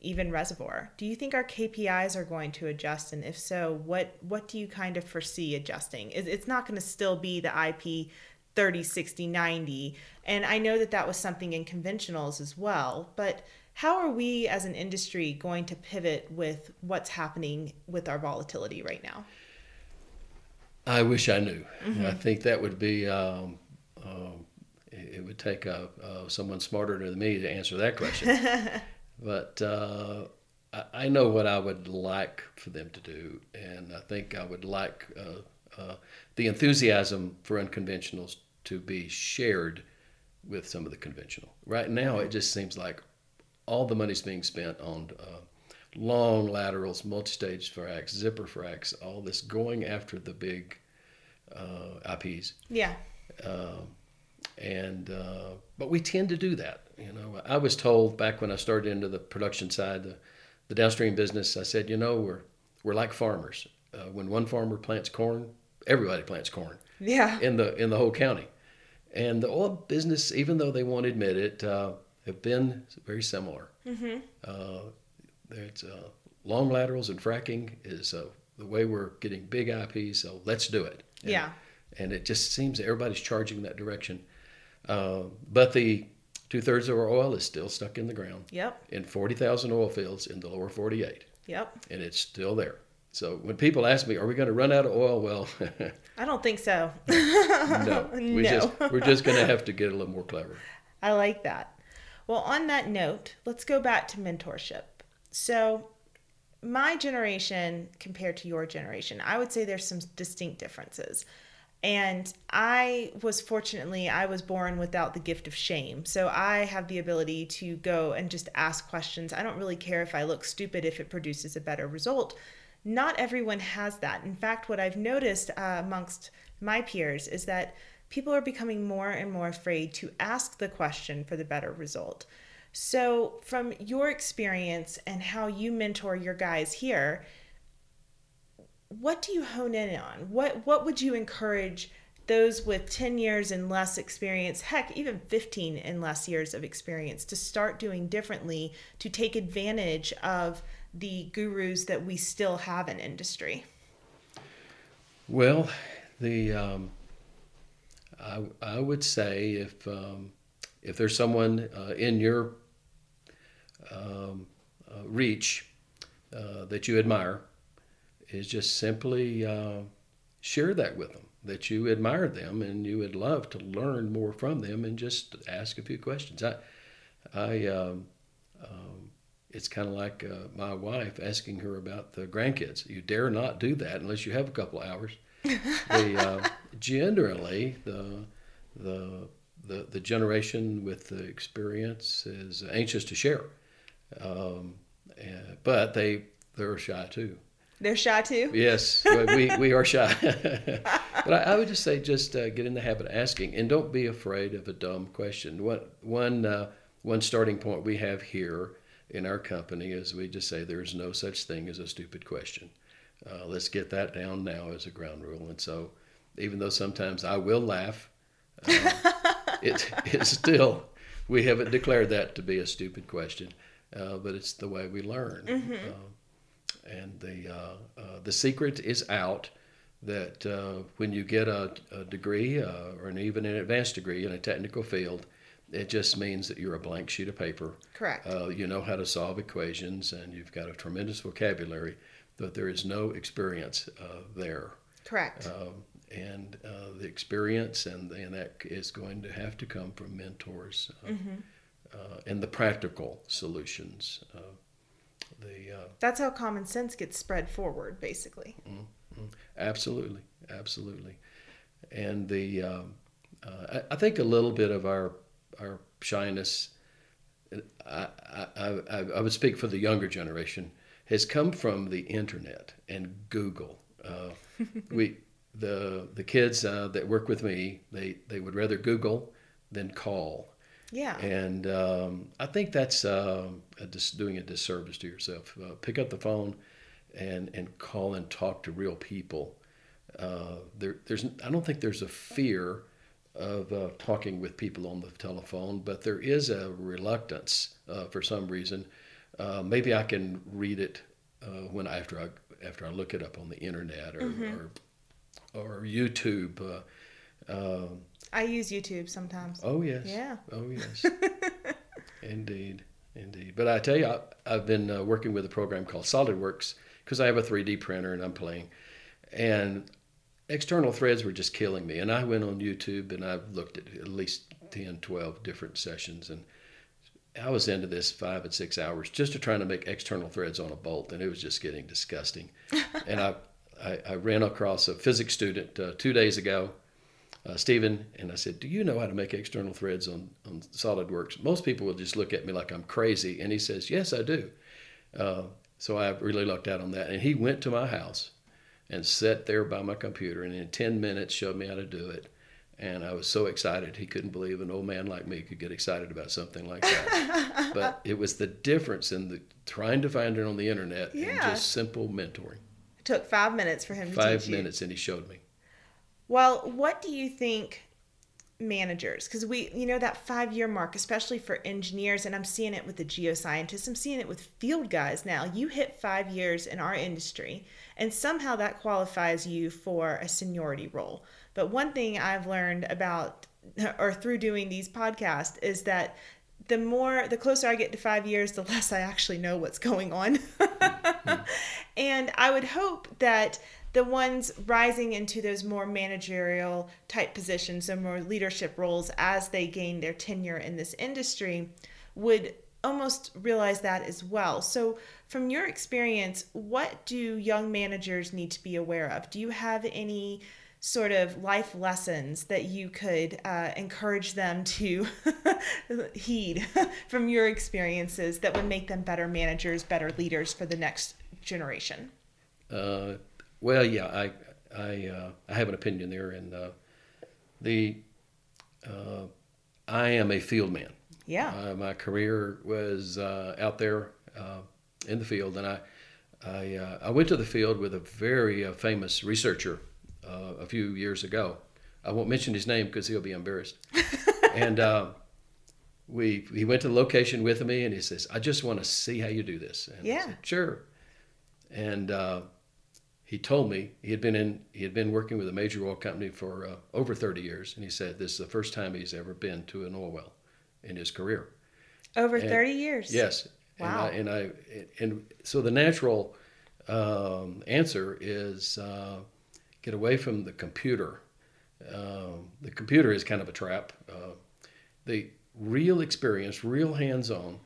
even reservoir, do you think our KPIs are going to adjust? And if so, what what do you kind of foresee adjusting? It- It's not going to still be the IP 30, 60, 90. And I know that that was something in conventionals as well. But how are we as an industry going to pivot with what's happening with our volatility right now? I wish I knew. I think that would be. Um, um, it would take uh uh someone smarter than me to answer that question. *laughs* but uh, I, I know what I would like for them to do, and I think I would like uh, uh, the enthusiasm for unconventionals to be shared with some of the conventional. Right now, it just seems like all the money's being spent on uh, long laterals, multi-stage fracs, zipper fracs, all this going after the big uh, IPs. Yeah. Um, and uh, but we tend to do that. You know, I was told back when I started into the production side, the, the downstream business. I said, you know, we're we're like farmers. Uh, when one farmer plants corn, everybody plants corn Yeah. in the in the whole county. And the oil business, even though they won't admit it, uh, have been very similar. Mm-hmm. Uh, it's uh, long laterals and fracking is uh, the way we're getting big IPs. So let's do it. And- Yeah. and it just seems that everybody's charging that direction. Uh, but the two thirds of our oil is still stuck in the ground Yep. in 40,000 oil fields in the lower 48, Yep. and it's still there. So when people ask me, "Are we going to run out of oil?" Well, *laughs* I don't think so. no, *laughs* we No. just we're just going to have to get a little more clever. I like that. Well, on that note, let's go back to mentorship. So, my generation compared to your generation, I would say there's some distinct differences. And I was fortunately, I was born without the gift of shame. So I have the ability to go and just ask questions. I don't really care if I look stupid if it produces a better result. Not everyone has that. In fact, what I've noticed uh, amongst my peers is that people are becoming more and more afraid to ask the question for the better result. So, from your experience and how you mentor your guys here, what do you hone in on? What what would you encourage those with 10 years and less experience, heck, even 15 and less years of experience to start doing differently to take advantage of the gurus that we still have in industry? Well, the um, I, I would say if um, if there's someone uh, in your um, uh, reach uh, that you admire, is just simply uh, share that with them that you admire them and you would love to learn more from them and just ask a few questions. I I um, um, it's kind of like uh, my wife asking her about the grandkids. You dare not do that unless you have a couple hours. The, uh, generally, the, the the the generation with the experience is anxious to share, um, and, but they they're shy too. They're shy too. Yes, we, we are shy. *laughs* but I, I, would just say, just uh, get in the habit of asking, and don't be afraid of a dumb question. One one uh, one starting point we have here in our company is we just say there's no such thing as a stupid question. Uh, let's get that down now as a ground rule. And so, even though sometimes I will laugh, uh, it, *laughs* it's still we haven't declared that to be a stupid question, uh, but it's the way we learn. Mm-hmm. Uh, and the uh, uh, the secret is out that when you get a, a degree or an, even an advanced degree in a technical field, it just means that you're a blank sheet of paper. Correct. Uh, you know how to solve equations and you've got a tremendous vocabulary, but there is no experience uh, there. Correct. Um, and uh, the experience and, and that is going to have to come from mentors uh, mm-hmm. Uh, and the practical solutions. Uh, the That's how common sense gets spread forward, basically. Mm-hmm. Absolutely. Absolutely. And the, um, I, I think a little bit of our our shyness, I, I, I, I would speak for the younger generation, has come from the internet and Google. Uh, *laughs* we the the kids uh, that work with me they they would rather Google than call. Yeah. And um, I think that's uh, just doing a disservice to yourself. Uh, pick up the phone and and call and talk to real people. Uh, there, there's I don't think there's a fear of uh, talking with people on the telephone, but there is a reluctance uh, for some reason. Uh, maybe I can read it uh, when after I after I look it up on the internet or mm-hmm. or, or, YouTube. Uh, um, I use YouTube sometimes. Oh yes. Yeah. Oh yes. *laughs* indeed, indeed. But I tell you, I, have been uh, working with a program called SolidWorks because I have a 3D printer and I'm playing, and external threads were just killing me. And I went on YouTube and I looked at at least 10, 12 different sessions. And I was into this five and six hours just to trying to make external threads on a bolt. And it was just getting disgusting. *laughs* and I, I, I, ran across a physics student uh, two days ago, uh, Stephen, and I said, Do you know how to make external threads on, on SolidWorks? Most people will just look at me like I'm crazy. And he says, Yes, I do. Uh, so I really lucked out on that. And he went to my house and sat there by my computer and in 10 minutes showed me how to do it. And I was so excited. He couldn't believe an old man like me could get excited about something like that. *laughs* but it was the difference in the trying to find it on the internet yeah. and just simple mentoring. It took five minutes for him to Five minutes, and he showed me. Well, what do you think managers because we you know that five year mark especially for engineers and i'm seeing it with the geoscientists i'm seeing it with field guys now you hit five years in our industry and somehow that qualifies you for a seniority role but one thing i've learned about *laughs* or through doing these podcasts is that the more the closer i get to five years the *laughs* less i actually know what's going on mm-hmm. *laughs* and i would hope that the ones rising into those more managerial type positions and more leadership roles as they gain their tenure in this industry would almost realize that as well. So, from your experience, what do young managers need to be aware of? Do you have any sort of life lessons that you could uh, encourage them to *laughs* heed *laughs* from your experiences that would make them better managers, better leaders for the next generation? Uh, well, yeah, I I uh, I have an opinion there, and uh, the uh, I am a field man. Yeah. Uh, my career was uh, out there uh, in the field, and I I, I went to the field with a very famous researcher a few years ago. I won't mention his name because he'll be embarrassed. *laughs* and we he went to the location with me, and he says, "I just want to see how you do this." And yeah. Said, sure. And he told me he had been in he had been working with a major oil company for uh, over 30 years and he said this is the first time he's ever been to an oil well in his career over and, 30 years yes wow and I, and, I, and so the natural um, answer is uh, get away from the computer um, the computer is kind of a trap uh, the real experience, real hands on.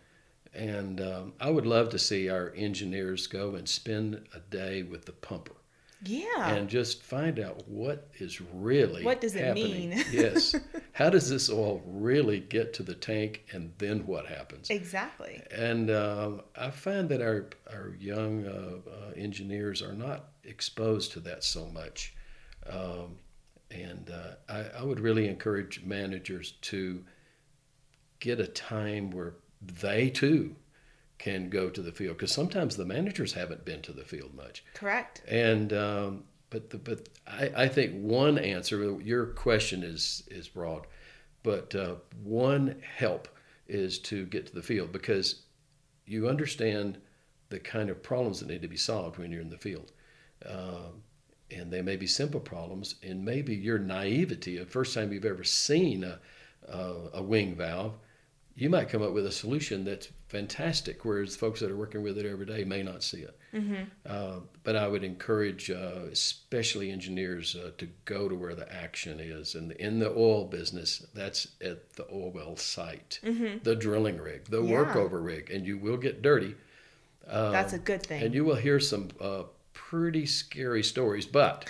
And um, I would love to see our engineers go and spend a day with the pumper Yeah. and just find out what is really What does it happening. mean? *laughs* yes. How does this oil really get to the tank and then what happens? exactly. And um, I find that our, our young uh, uh, engineers are not exposed to that so much. Um, and uh, I, I would really encourage managers to get a time where they too can go to the field because sometimes the managers haven't been to the field much. Correct. And um, but the, but I, I think one answer your question is is broad, but uh, one help is to get to the field because you understand the kind of problems that need to be solved when you're in the field. Um, and they may be simple problems, and maybe your naivety, the first time you've ever seen a, a, a wing valve, you might come up with a solution that's fantastic, whereas folks that are working with it every day may not see it. Uh, but I would encourage, uh, especially engineers, uh, to go to where the action is. And in the oil business, that's at the oil well site, the drilling rig, the Yeah. workover rig, and you will get dirty. That's a good thing. And you will hear some uh, pretty scary stories, but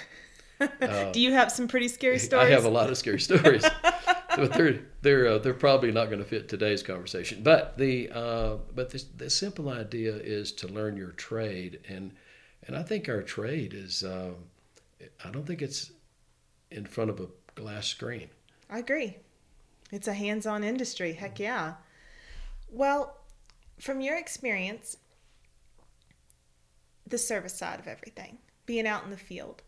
*laughs* Do you have some pretty scary stories? I have a lot of scary stories, *laughs* but they're they're uh, they're probably not going to fit today's conversation. But the uh, but the, the simple idea is to learn your trade, and and I think our trade is um, I don't think it's in front of a glass screen. I agree. It's a hands on industry. Heck yeah. Well, from your experience, the service side of everything, being out in the field,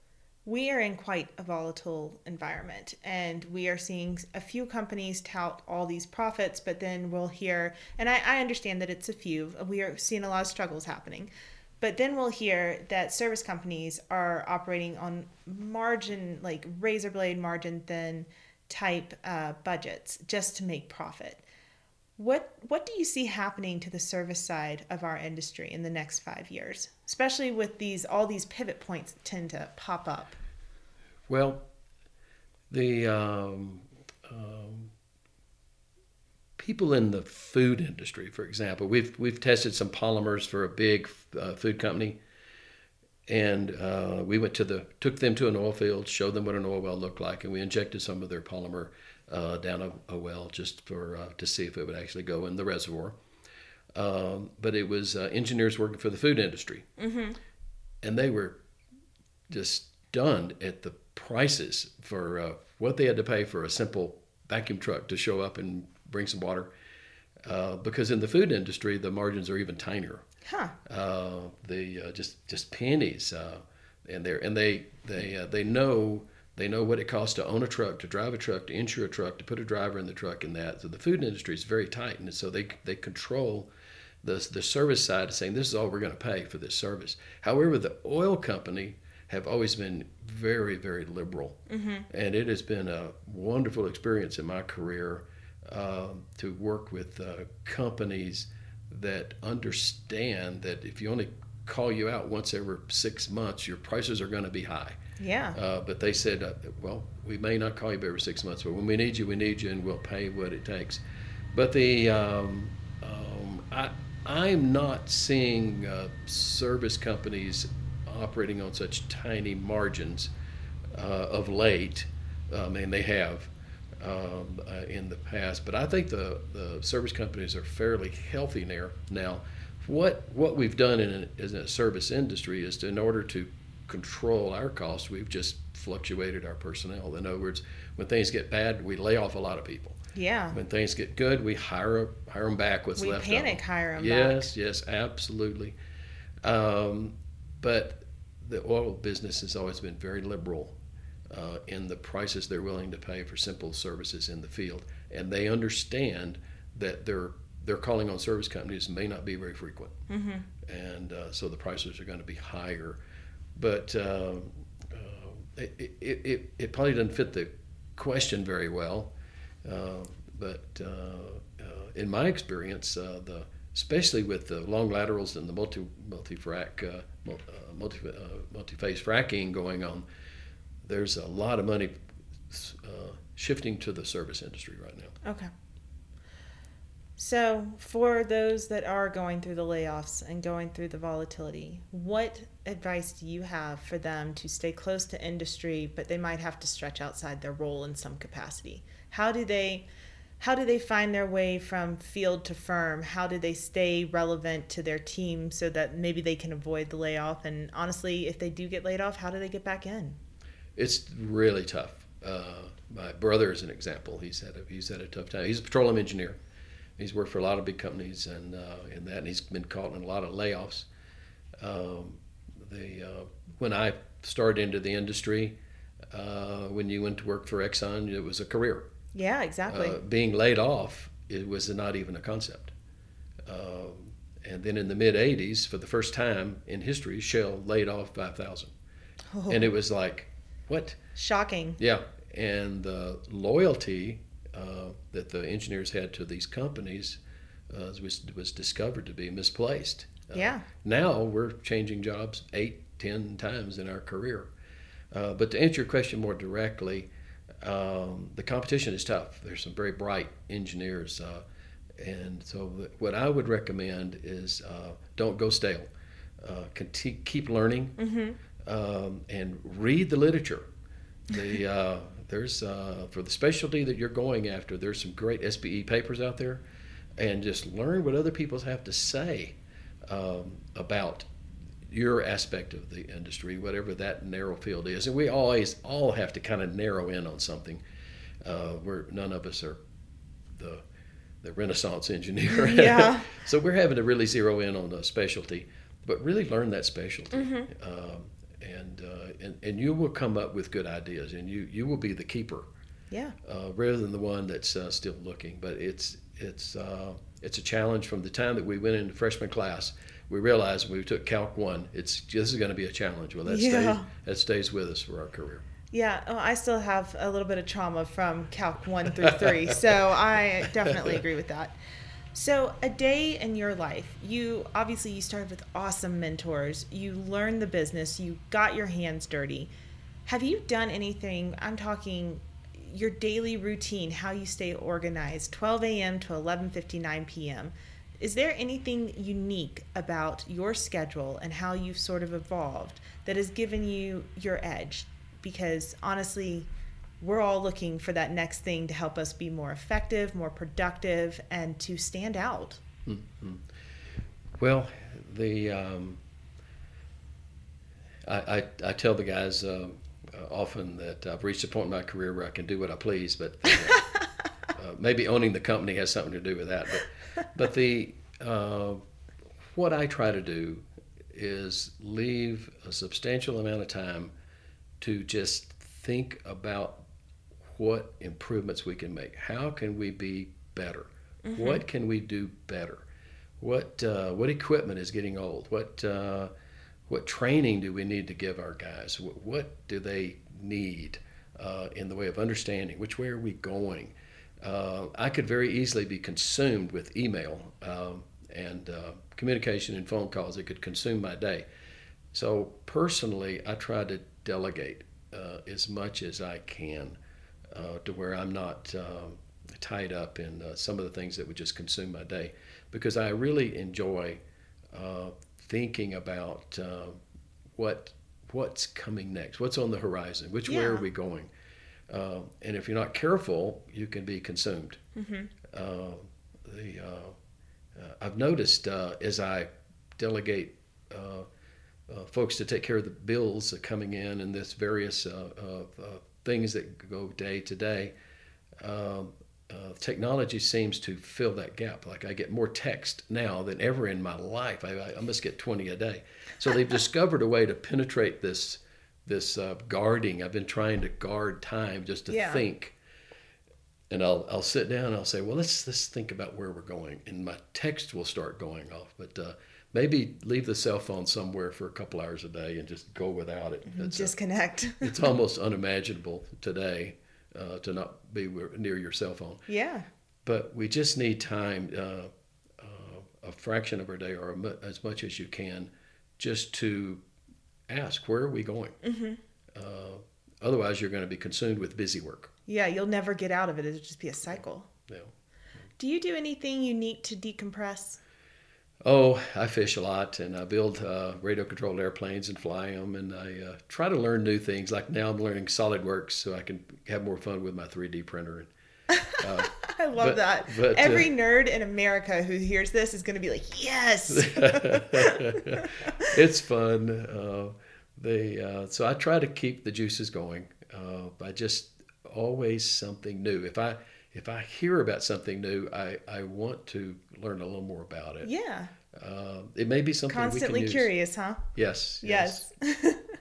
we are in quite a volatile environment and we are seeing a few companies tout all these profits, but then we'll hear, and I, I understand that it's a few, we are seeing a lot of struggles happening. But then we'll hear that service companies are operating on margin, like razor blade margin thin type uh, budgets just to make profit. What what do you see happening to the service side of our industry in the next five years, especially with these all these pivot points tend to pop up? Well, the um, um, people in the food industry, for example, we've we've tested some polymers for a big uh, food company, and uh, we went to the took them to an oil field, showed them what an oil well looked like, and we injected some of their polymer uh, down a, a well just for uh, to see if it would actually go in the reservoir. Um, but it was uh, engineers working for the food industry, and they were just stunned at the prices for uh, what they had to pay for a simple vacuum truck to show up and bring some water. Uh, because in the food industry, the margins are even tinier. Huh. Uh, the uh, just just pennies, uh, and they and they they uh, they know they know what it costs to own a truck, to drive a truck, to insure a truck, to put a driver in the truck, and that. So the food industry is very tight, and so they they control the the service side of saying this is all we're going to pay for this service. However, the oil company have always been very very liberal, and it has been a wonderful experience in my career um, to work with uh, companies that understand that if you only call you out once every six months, your prices are going to be high. Yeah. Uh, but they said, uh, well, we may not call you every six months, but when we need you, we need you, and we'll pay what it takes. But the um, um, I I'm not seeing uh, service companies operating on such tiny margins uh, of late. I mean, they have um, uh, in the past, but I think the, the service companies are fairly healthy now. Now, what what we've done in a, in a service industry is to, in order to control our costs, we've just fluctuated our personnel. In other words, when things get bad, we lay off a lot of people. Yeah. When things get good, we hire hire them back. What's We left? panic of them. hire 'em back. Yes, yes, absolutely. Um, but the oil business has always been very liberal uh, in the prices they're willing to pay for simple services in the field, and they understand that their their calling on service companies may not be very frequent, Mm-hmm. and uh, so the prices are going to be higher. But um, uh, it, it, it, it probably doesn't fit the question very well. Uh, but uh, uh, in my experience, the especially with the long laterals and the multi multi frac multi multi phase fracking going on, there's a lot of money shifting to the service industry right now. Okay. So, for those that are going through the layoffs and going through the volatility, what advice do you have for them to stay close to industry, but they might have to stretch outside their role in some capacity? How do they how do they find their way from field to firm? How do they stay relevant to their team so that maybe they can avoid the layoff? And honestly, if they do get laid off, how do they get back in? It's really tough. Uh, my brother is an example. He's had a, he's had a tough time. He's a petroleum engineer. He's worked for a lot of big companies and uh, that, and he's been caught in a lot of layoffs. Um, the uh, when I started into the industry, uh, when you went to work for Exxon, it was a career. Yeah, exactly. Uh, being laid off, it was not even a concept. Um, and then in the mid 80s, for the first time in history, Shell laid off 5,000. Oh. And it was like, what? Shocking. Yeah. And the loyalty uh, that the engineers had to these companies uh, was, was discovered to be misplaced. Uh, yeah. Now we're changing jobs eight, ten times in our career. Uh, but to answer your question more directly, um, the competition is tough. There's some very bright engineers, uh, and so what I would recommend is uh, don't go stale. Uh, keep learning mm-hmm. um, and read the literature. The uh, there's uh, for the specialty that you're going after. There's some great SPE papers out there, and just learn what other people have to say um, about your aspect of the industry, whatever that narrow field is. And we always all have to kind of narrow in on something. Uh, where none of us are the the Renaissance engineer. *laughs* Yeah. *laughs* so we're having to really zero in on a specialty, but really learn that specialty. Mm-hmm. Um, and, uh, and and you will come up with good ideas, and you you will be the keeper. Yeah. Uh, rather than the one that's uh, still looking, but it's it's uh, it's a challenge from the time that we went into freshman class we realized when we took Calc One, it's this is going to be a challenge. Well, that yeah. stays that stays with us for our career. Yeah, well, I still have a little bit of trauma from Calc One through three, *laughs* so I definitely agree with that. So, a day in your life, you obviously you started with awesome mentors. You learned the business. You got your hands dirty. Have you done anything? I'm talking your daily routine, how you stay organized, 12 a.m. to 11:59 p.m is there anything unique about your schedule and how you've sort of evolved that has given you your edge? Because honestly, we're all looking for that next thing to help us be more effective, more productive, and to stand out. Mm-hmm. Well, the um, I, I, I, tell the guys uh, uh, often that I've reached a point in my career where I can do what I please, but uh, *laughs* uh maybe owning the company has something to do with that. But but the uh, what I try to do is leave a substantial amount of time to just think about what improvements we can make. How can we be better? Mm-hmm. What can we do better? What uh, what equipment is getting old? What uh, what training do we need to give our guys? What, what do they need uh, in the way of understanding? Which way are we going? Uh, I could very easily be consumed with email um, and uh, communication and phone calls It could consume my day. So personally, I try to delegate uh, as much as I can uh, to where I'm not um, tied up in uh, some of the things that would just consume my day, because I really enjoy uh, thinking about what what's coming next, what's on the horizon, which yeah. way are we going. Uh, and if you're not careful, you can be consumed. Mm-hmm. Uh, the, uh, uh I've noticed uh, as I delegate uh, folks to take care of the bills coming in and this various things that go day to day, um, technology seems to fill that gap. Like I get more text now than ever in my life. I, I must get 20 a day. So they've *laughs* discovered a way to penetrate this this uh, guarding. I've been trying to guard time just to yeah. think. And I'll I'll sit down and I'll say, well, let's let's think about where we're going, and my text will start going off. But uh, maybe leave the cell phone somewhere for a couple hours a day and just go without it. Mm-hmm. It's uh, Disconnect. A, *laughs* it's almost unimaginable today uh, to not be near your cell phone. Yeah. But we just need time, uh, uh, a fraction of our day, or as much as you can, just to ask, where are we going? Mm-hmm. Uh, otherwise, you're going to be consumed with busy work. Yeah, you'll never get out of it. It'll just be a cycle. Yeah. Do you do anything unique to decompress? Oh, I fish a lot and I build uh, radio controlled airplanes and fly them. And I uh, try to learn new things. Like now I'm learning SolidWorks so I can have more fun with my 3D printer. And, uh, I love but, that. But, uh, Every nerd in America who hears this is going to be like, yes. *laughs* it's fun. Uh, they, uh, so I try to keep the juices going by just always something new. If I if I hear about something new, I, I want to learn a little more about it. Yeah. Uh, it may be something constantly curious, huh? Yes. Yes. yes. *laughs*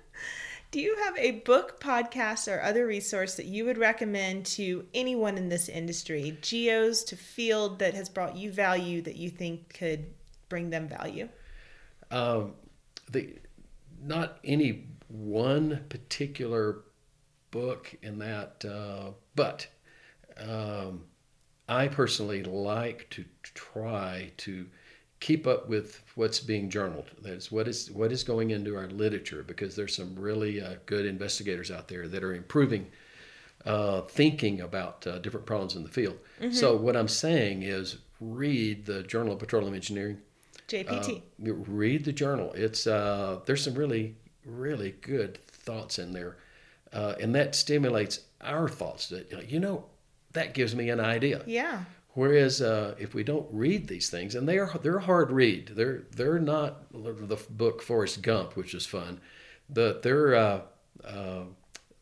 Do you have a book, podcast, or other resource that you would recommend to anyone in this industry, geos to field that has brought you value that you think could bring them value? Um, the not any one particular book in that, uh, but um, I personally like to try to keep up with what's being journaled. That's what is what is going into our literature because there's some really uh, good investigators out there that are improving uh, thinking about uh, different problems in the field. Mm-hmm. So what I'm saying is read the Journal of Petroleum Engineering. JPT. Uh, read the journal. It's uh, there's some really really good thoughts in there, uh, and that stimulates our thoughts. That you know that gives me an idea. Yeah. Whereas uh, if we don't read these things, and they are they're hard read. They're they're not the book Forrest Gump, which is fun, but they're uh, uh,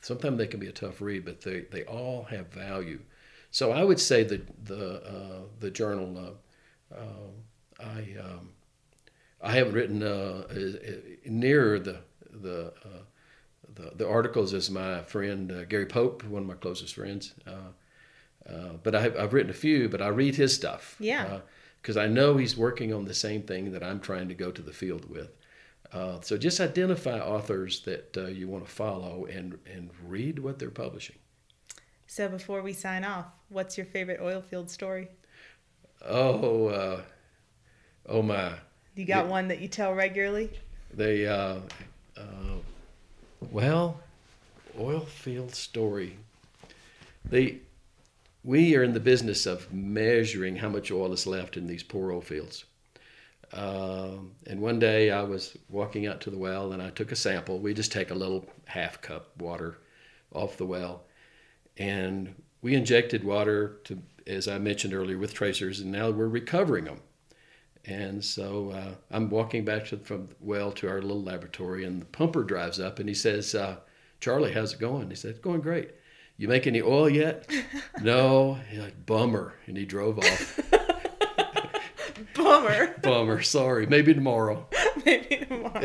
sometimes they can be a tough read, but they, they all have value. So I would say that the uh, the journal uh, uh, I um, I haven't written near the the, the, the articles as my friend Gary Pope, one of my closest friends. Uh, but I, have written a few, but I read his stuff. Yeah. Because uh, I know he's working on the same thing that I'm trying to go to the field with. Uh, so just identify authors that uh, you want to follow and, and read what they're publishing. So before we sign off, what's your favorite oil field story? Oh, uh, oh my! You got one that you tell regularly? They, well, oil field story. They we are in the business of measuring how much oil is left in these poor oil fields. Um, and one day I was walking out to the well and I took a sample. We just take a little half cup water off the well. And we injected water to, as I mentioned earlier, with tracers, and now we're recovering them. And so uh, I'm walking back to, from the well to our little laboratory, and the pumper drives up and he says, uh, Charlie, how's it going? He said, It's Going great you make any oil yet? *laughs* no. He's like, bummer. And he drove off. *laughs* bummer. bummer. Sorry. Maybe tomorrow. *laughs* Maybe tomorrow.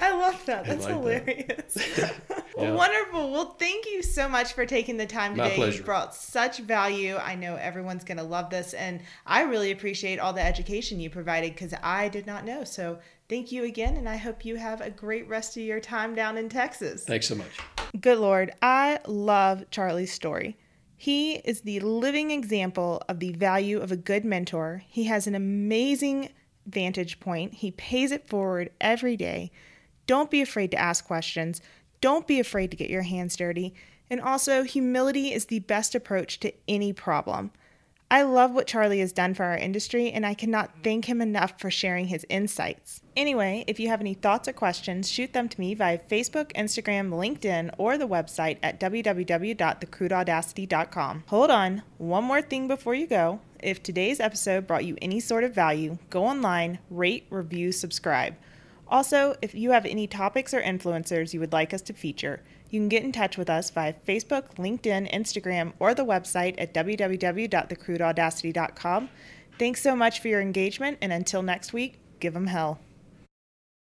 I love that. That's like hilarious. That. yeah. Wonderful. Well, thank you so much for taking the time today. My pleasure. You brought such value. I know everyone's going to love this. And I really appreciate all the education you provided because I did not know. So thank you again. And I hope you have a great rest of your time down in Texas. Thanks so much. Good Lord, I love Charlie's story. He is the living example of the value of a good mentor. He has an amazing vantage point. He pays it forward every day. Don't be afraid to ask questions. Don't be afraid to get your hands dirty. And also, humility is the best approach to any problem. I love what Charlie has done for our industry, and I cannot thank him enough for sharing his insights. Anyway, if you have any thoughts or questions, shoot them to me via Facebook, Instagram, LinkedIn, or the website at www.thecrudeaudacity.com. Hold on, one more thing before you go. If today's episode brought you any sort of value, go online, rate, review, subscribe. Also, if you have any topics or influencers you would like us to feature, you can get in touch with us via Facebook, LinkedIn, Instagram, or the website at www.thecrudeaudacity.com. Thanks so much for your engagement, and until next week, give them hell.